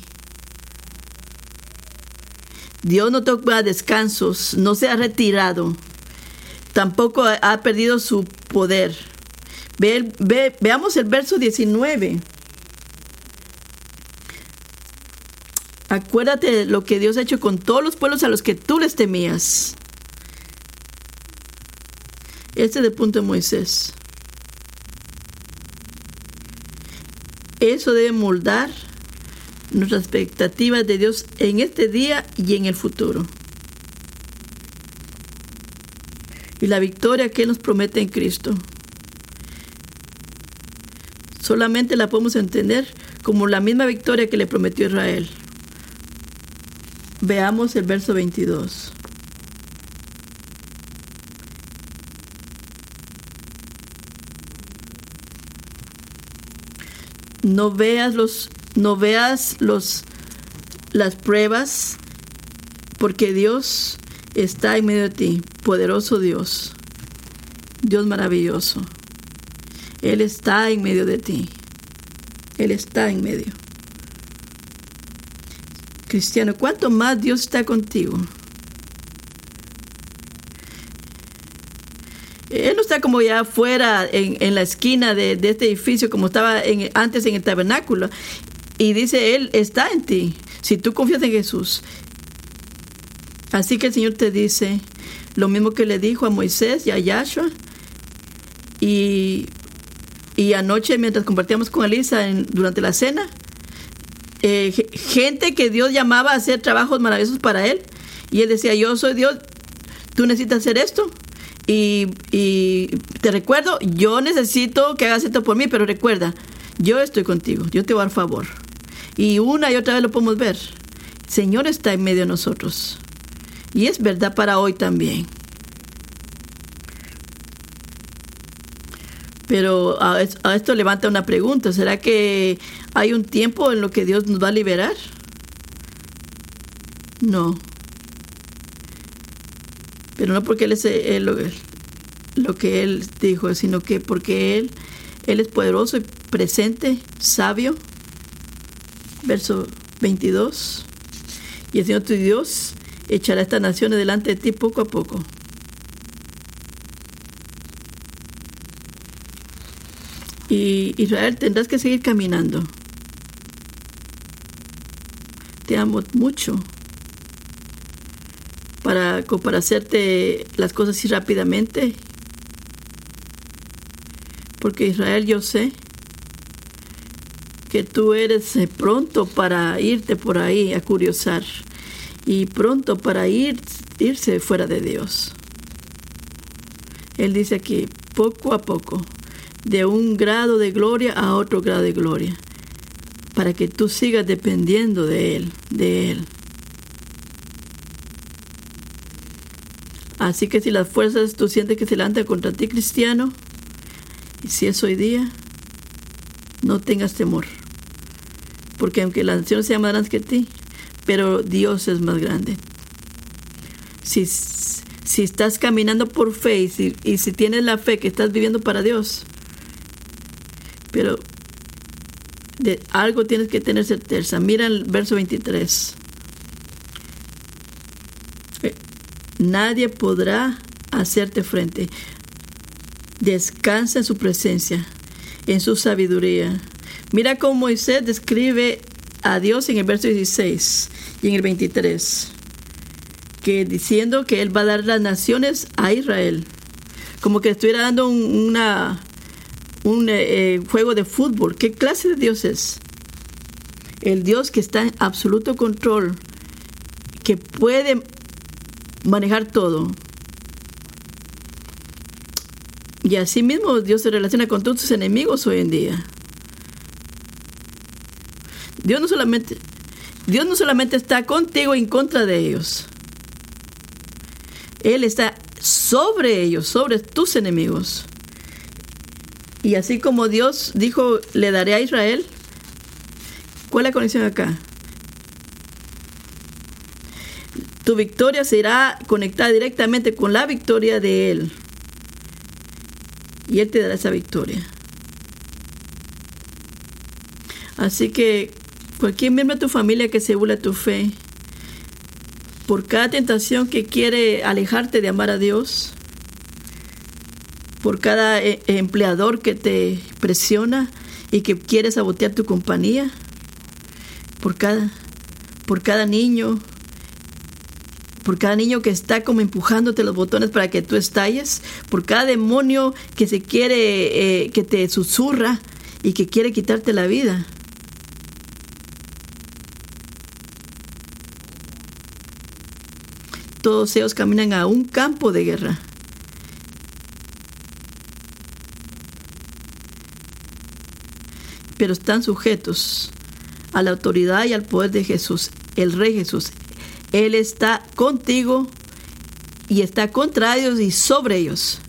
A: Dios no toma descansos, no se ha retirado, tampoco ha perdido su poder. Ve, ve, veamos el verso 19. Acuérdate de lo que Dios ha hecho con todos los pueblos a los que tú les temías. Este es el punto de Moisés. Eso debe moldar nuestras expectativas de Dios en este día y en el futuro. Y la victoria que Él nos promete en Cristo. Solamente la podemos entender como la misma victoria que le prometió Israel. Veamos el verso 22. No veas los no veas los las pruebas porque Dios está en medio de ti, poderoso Dios. Dios maravilloso. Él está en medio de ti. Él está en medio. Cristiano, ¿cuánto más Dios está contigo? Él no está como ya afuera en, la esquina de, este edificio como estaba antes en el tabernáculo. Y dice, Él está en ti. Si tú confías en Jesús. Así que el Señor te dice lo mismo que le dijo a Moisés y a Yahshua. Y, y anoche mientras compartíamos con Elisa durante la cena, eh, gente que Dios llamaba a hacer trabajos maravillosos para él. Y él decía, yo soy Dios, tú necesitas hacer esto. Y, y, te recuerdo, yo necesito que hagas esto por mí, pero recuerda, yo estoy contigo, yo te voy a dar favor. Y una y otra vez lo podemos ver. Señor está en medio de nosotros. Y es verdad para hoy también. Pero a, esto levanta una pregunta. ¿Será que hay un tiempo en lo que Dios nos va a liberar? No. Pero no porque Él es lo, que Él dijo, sino que porque Él, Él es poderoso y presente, sabio. Verso 22. Y el Señor tu Dios echará estas naciones delante de ti poco a poco Y Israel, tendrás que seguir caminando. Te amo mucho. Para, para hacerte las cosas así rápidamente. Porque Israel, yo sé que tú eres eh, pronto para irte por ahí a curiosar y pronto para ir, irse fuera de Dios. Él dice aquí, poco a poco de un grado de gloria a otro grado de gloria, para que tú sigas dependiendo de Él, de Él. Así que si las fuerzas tú sientes que se levantan contra ti, cristiano, y si es hoy día, no tengas temor. Porque aunque las naciones sean más grandes que ti, pero Dios es más grande. Si, si estás caminando por fe y si tienes la fe que estás viviendo para Dios, pero de algo tienes que tener certeza. Mira el verso 23. Eh, nadie podrá hacerte frente. Descansa en su presencia, en su sabiduría. Mira cómo Moisés describe a Dios en el verso 16 y en el 23, que diciendo que Él va a dar las naciones a Israel, como que estuviera dando una, un eh, eh, juego de fútbol. ¿Qué clase de Dios es? El Dios que está en absoluto control, que puede manejar todo. Y así mismo Dios se relaciona con todos sus enemigos hoy en día. Dios no solamente, Dios no solamente está contigo en contra de ellos. Él está sobre ellos, sobre tus enemigos. Y así como Dios dijo, le daré a Israel, ¿cuál es la conexión acá? Tu victoria será conectada directamente con la victoria de Él. y Él te dará esa victoria. Así que cualquier miembro de tu familia que se burla tu fe, por cada tentación que quiere alejarte de amar a Dios, por cada eh, empleador que te presiona y que quiere sabotear tu compañía, por cada, por cada niño, por cada niño que está como empujándote los botones para que tú estalles, por cada demonio que se quiere, eh, que te susurra y que quiere quitarte la vida. Todos ellos caminan a un campo de guerra. Pero están sujetos a la autoridad y al poder de Jesús, el Rey Jesús. Él está contigo y está contra ellos y sobre ellos.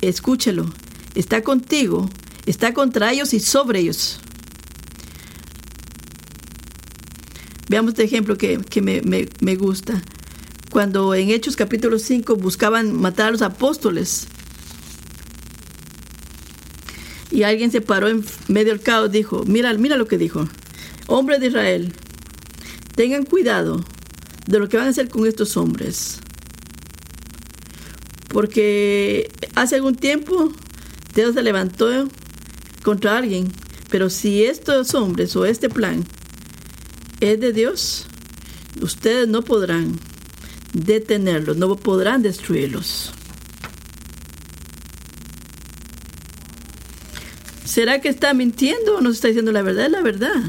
A: Escúchelo. Está contigo, está contra ellos y sobre ellos. Veamos este ejemplo que, me, me gusta. Cuando en Hechos capítulo 5 buscaban matar a los apóstoles, y alguien se paró en medio del caos, dijo, mira, mira lo que dijo, hombre de Israel, tengan cuidado de lo que van a hacer con estos hombres. Porque hace algún tiempo Dios se levantó contra alguien, pero si estos hombres o este plan es de Dios, ustedes no podrán detenerlos, no podrán destruirlos. ¿Será que está mintiendo o nos está diciendo la verdad? Es la verdad.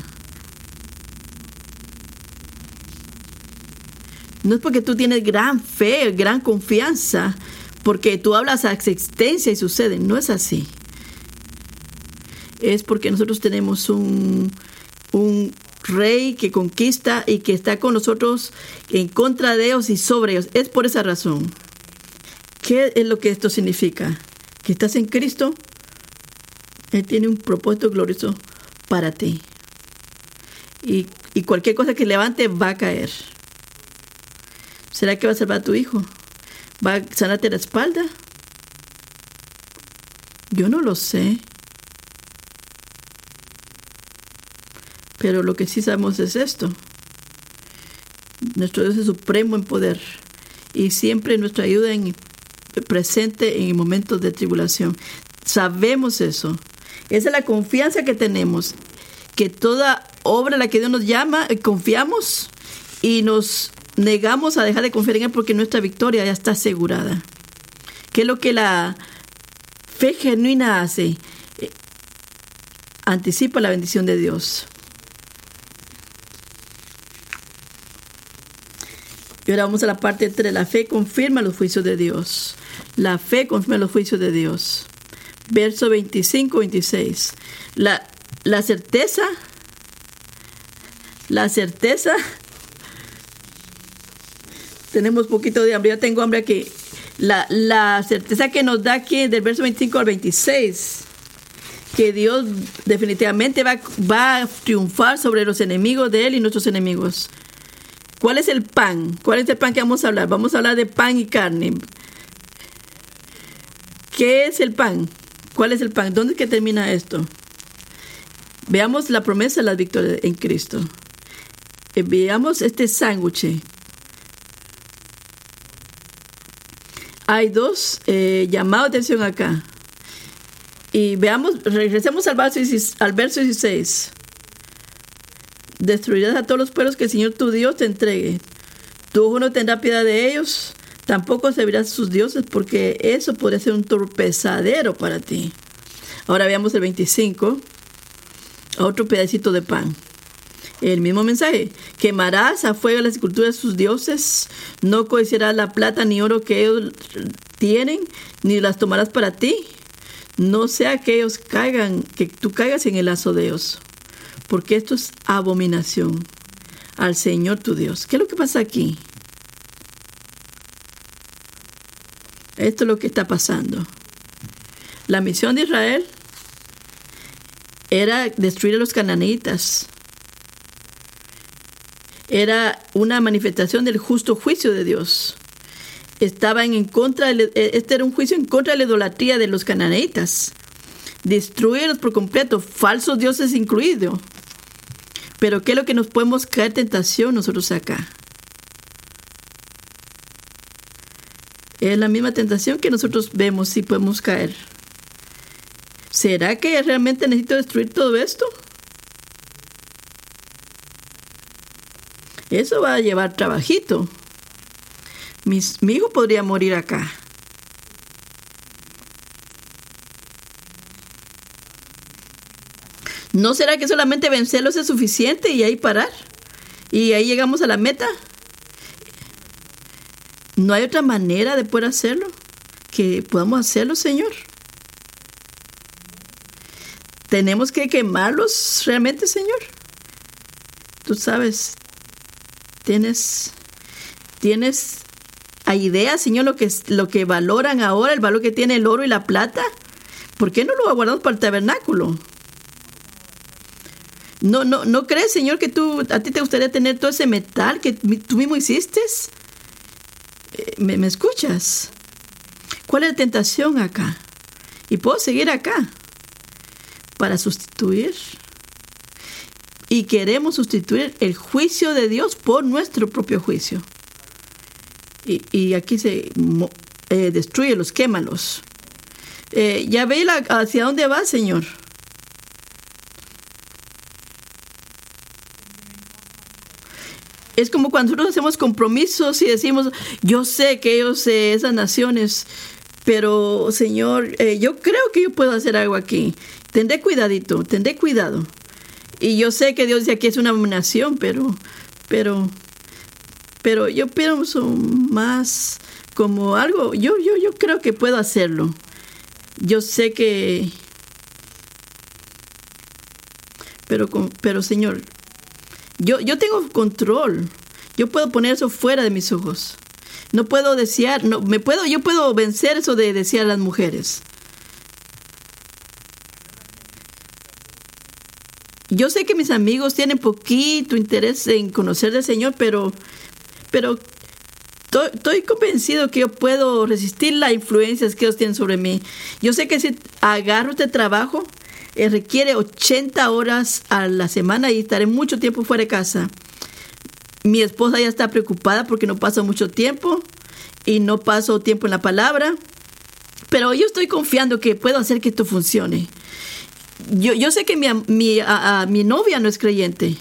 A: No es porque tú tienes gran fe, gran confianza, porque tú hablas a existencia y sucede. No es así. Es porque nosotros tenemos un, un rey que conquista y que está con nosotros en contra de ellos y sobre ellos. Es por esa razón. ¿Qué es lo que esto significa? Que estás en Cristo. Él tiene un propósito glorioso para ti. Y, cualquier cosa que levante va a caer. ¿Será que va a salvar a tu hijo? ¿Va a sanarte la espalda? Yo no lo sé. Pero lo que sí sabemos es esto. Nuestro Dios es supremo en poder y siempre nuestra ayuda en, presente en momentos de tribulación. Sabemos eso. Esa es la confianza que tenemos, que toda obra a la que Dios nos llama, eh, confiamos y nos negamos a dejar de confiar en Él porque nuestra victoria ya está asegurada. ¿Qué es lo que la fe genuina hace? Eh, anticipa la bendición de Dios. Y ahora vamos a la parte 3. La fe confirma los juicios de Dios. La fe confirma los juicios de Dios. Verso 25, 26. La, la certeza, la certeza tenemos poquito de hambre. Yo tengo hambre aquí. La, la certeza que nos da aquí del verso 25 al 26, que Dios definitivamente va, va a triunfar sobre los enemigos de Él y nuestros enemigos. ¿Cuál es el pan? ¿Cuál es el pan que vamos a hablar? Vamos a hablar de pan y carne. ¿Qué es el pan? ¿Cuál es el pan? ¿Dónde es que termina esto? Veamos la promesa de la victoria en Cristo. Eh, veamos este sándwich hay dos eh, llamados de atención acá. Y veamos, regresemos al verso, al verso 16. Destruirás a todos los pueblos que el Señor tu Dios te entregue. Tu ojo no tendrá piedad de ellos, tampoco servirás a sus dioses, porque eso podría ser un torpezadero para ti. Ahora veamos el 25, otro pedacito de pan el mismo mensaje. Quemarás a fuego las esculturas de sus dioses, no codiciarás la plata ni oro que ellos tienen, ni las tomarás para ti. No sea que ellos caigan, que tú caigas en el lazo de ellos, porque esto es abominación al Señor tu Dios. ¿Qué es lo que pasa aquí? Esto es lo que está pasando. La misión de Israel era destruir a los cananitas era una manifestación del justo juicio de Dios. estaban en contra, de, este era un juicio en contra de la idolatría de los cananeitas. Destruirlos por completo, falsos dioses incluidos. Pero ¿qué es lo que nos podemos caer tentación nosotros acá? Es la misma tentación que nosotros vemos si podemos caer. ¿Será que realmente necesito destruir todo esto? Eso va a llevar trabajito. mi hijo podría morir acá. ¿No será que solamente vencerlos es suficiente y ahí parar? Y ahí llegamos a la meta. ¿No hay otra manera de poder hacerlo? Que podamos hacerlo, Señor. Tenemos que quemarlos realmente, Señor. Tú sabes, tienes, tienes ideas, Señor, lo que, lo que valoran ahora, el valor que tiene el oro y la plata. ¿Por qué no lo guardamos para el tabernáculo? No, no, ¿No crees, Señor, que tú, a ti te gustaría tener todo ese metal que tú mismo hiciste? ¿Me, ¿Me escuchas? ¿Cuál es la tentación acá? Y puedo seguir acá para sustituir. Y queremos sustituir el juicio de Dios por nuestro propio juicio. Y, y aquí se eh, destruye los, quémalos. Eh, ya ve hacia dónde va, Señor. Es como cuando nosotros hacemos compromisos y decimos, yo sé que ellos, eh, esas naciones, pero Señor, eh, yo creo que yo puedo hacer algo aquí. Tendré cuidadito, tendré cuidado. Y yo sé que Dios dice aquí es una nación, pero, pero, pero yo pienso más como algo, yo, yo, yo creo que puedo hacerlo. Yo sé que, pero, pero Señor, yo, yo tengo control. Yo puedo poner eso fuera de mis ojos. No puedo desear, no, me puedo, yo puedo vencer eso de desear a las mujeres. Yo sé que mis amigos tienen poquito interés en conocer del Señor, pero, pero estoy convencido que yo puedo resistir las influencias que ellos tienen sobre mí. Yo sé que si agarro este trabajo, eh, requiere 80 horas a la semana y estaré mucho tiempo fuera de casa. Mi esposa ya está preocupada porque no paso mucho tiempo y no paso tiempo en la palabra, pero yo estoy confiando que puedo hacer que esto funcione. Yo, yo sé que mi, mi, mi novia no es creyente,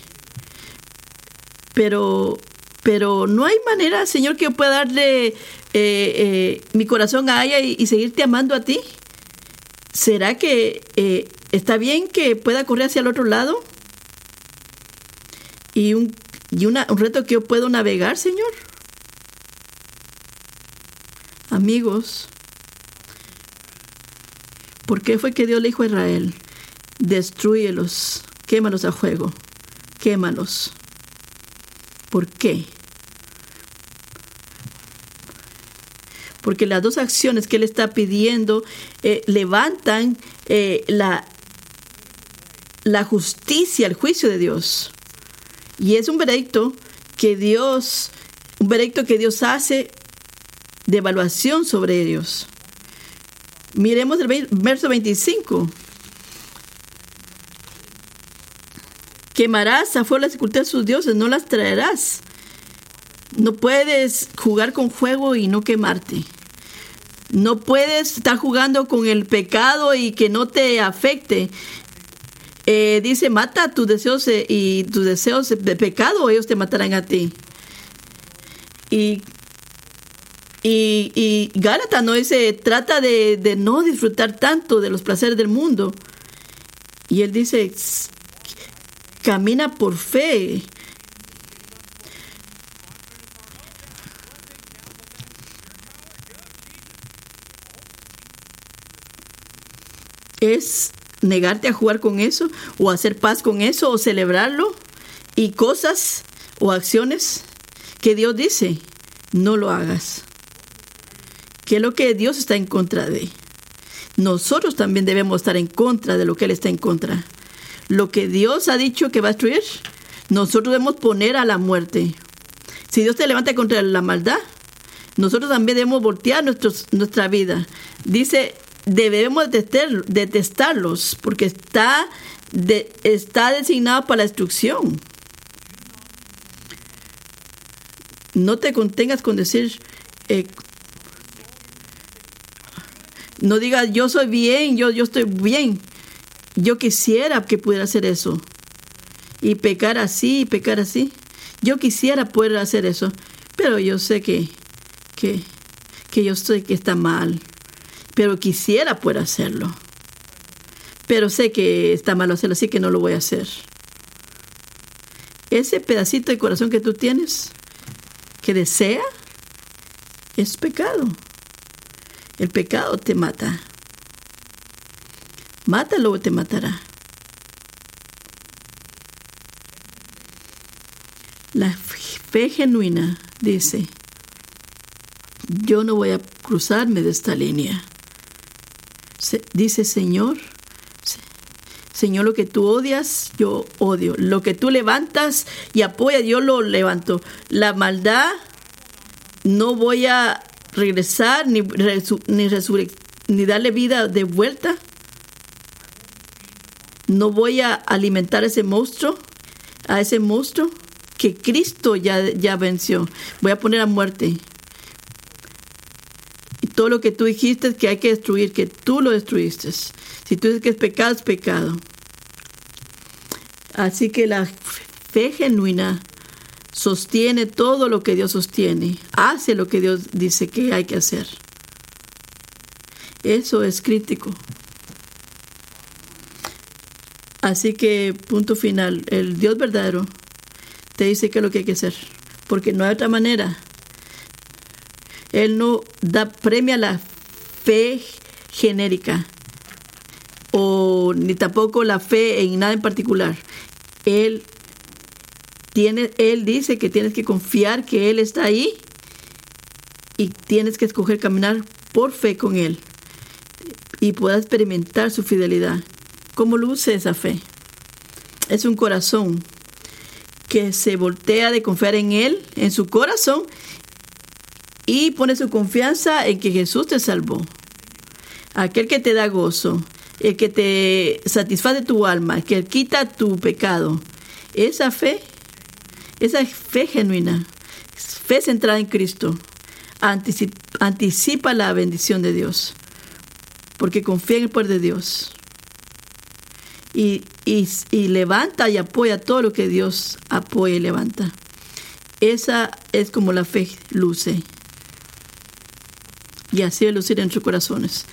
A: pero, pero no hay manera, Señor, que yo pueda darle eh, eh, mi corazón a ella y, seguirte amando a ti. ¿Será que ¿Está bien que pueda correr hacia el otro lado? Y un, y un reto que yo puedo navegar, Señor. Amigos, ¿por qué fue que Dios le dijo a Israel, destruyelos, quémalos a fuego, quémalos? ¿Por qué? Porque las dos acciones que Él está pidiendo eh, levantan eh, la, la justicia, el juicio de Dios. Y es un veredicto que Dios, un veredicto que Dios hace de evaluación sobre ellos. Miremos el verso 25. Quemarás a fuego las de sus dioses, no las traerás. No puedes jugar con fuego y no quemarte. No puedes estar jugando con el pecado y que no te afecte. Eh, dice, mata tus deseos eh, y tus deseos de pecado, ellos te matarán a ti. Y, y, y no dice, trata de, de no disfrutar tanto de los placeres del mundo. Y él dice, camina por fe. Es negarte a jugar con eso o hacer paz con eso o celebrarlo y cosas o acciones que Dios dice, no lo hagas. Que es lo que Dios está en contra de. Nosotros también debemos estar en contra de lo que Él está en contra. Lo que Dios ha dicho que va a destruir, nosotros debemos poner a la muerte. Si Dios te levanta contra la maldad, nosotros también debemos voltear nuestra vida. Dice, debemos detestar, detestarlos porque está, de, está designado para la destrucción. No te contengas con decir, eh, no digas yo soy bien, yo, yo estoy bien. Yo quisiera que pudiera hacer eso. Y pecar así, y pecar así. Yo quisiera poder hacer eso. Pero yo sé que, que, que yo sé que está mal. Pero quisiera poder hacerlo. Pero sé que está mal hacerlo, así que no lo voy a hacer. Ese pedacito de corazón que tú tienes, que desea, es pecado. El pecado te mata. Mátalo o te matará. La fe genuina dice, yo no voy a cruzarme de esta línea. Dice Señor, Señor, lo que tú odias, yo odio. Lo que tú levantas y apoyas, yo lo levanto. La maldad, no voy a regresar ni, ni, ni darle vida de vuelta. No voy a alimentar ese monstruo, a ese monstruo que Cristo ya, ya venció. Voy a poner a muerte. Todo lo que tú dijiste que hay que destruir, que tú lo destruiste. Si tú dices que es pecado, es pecado. Así que la fe genuina sostiene todo lo que Dios sostiene, hace lo que Dios dice que hay que hacer. Eso es crítico. Así que, punto final, el Dios verdadero te dice qué es lo que hay que hacer, porque no hay otra manera. Él no da premia la fe genérica o ni tampoco la fe en nada en particular. Él tiene, él dice que tienes que confiar que él está ahí y tienes que escoger caminar por fe con él y puedas experimentar su fidelidad. ¿Cómo luce esa fe? Es un corazón que se voltea de confiar en Él, en su corazón, y pone su confianza en que Jesús te salvó. Aquel que te da gozo, el que te satisface tu alma, que quita tu pecado. Esa fe, esa fe genuina, fe centrada en Cristo, anticipa, anticipa la bendición de Dios, porque confía en el poder de Dios y, levanta y apoya todo lo que Dios apoya y levanta. Esa es como la fe luce. Y así de lucir en sus corazones.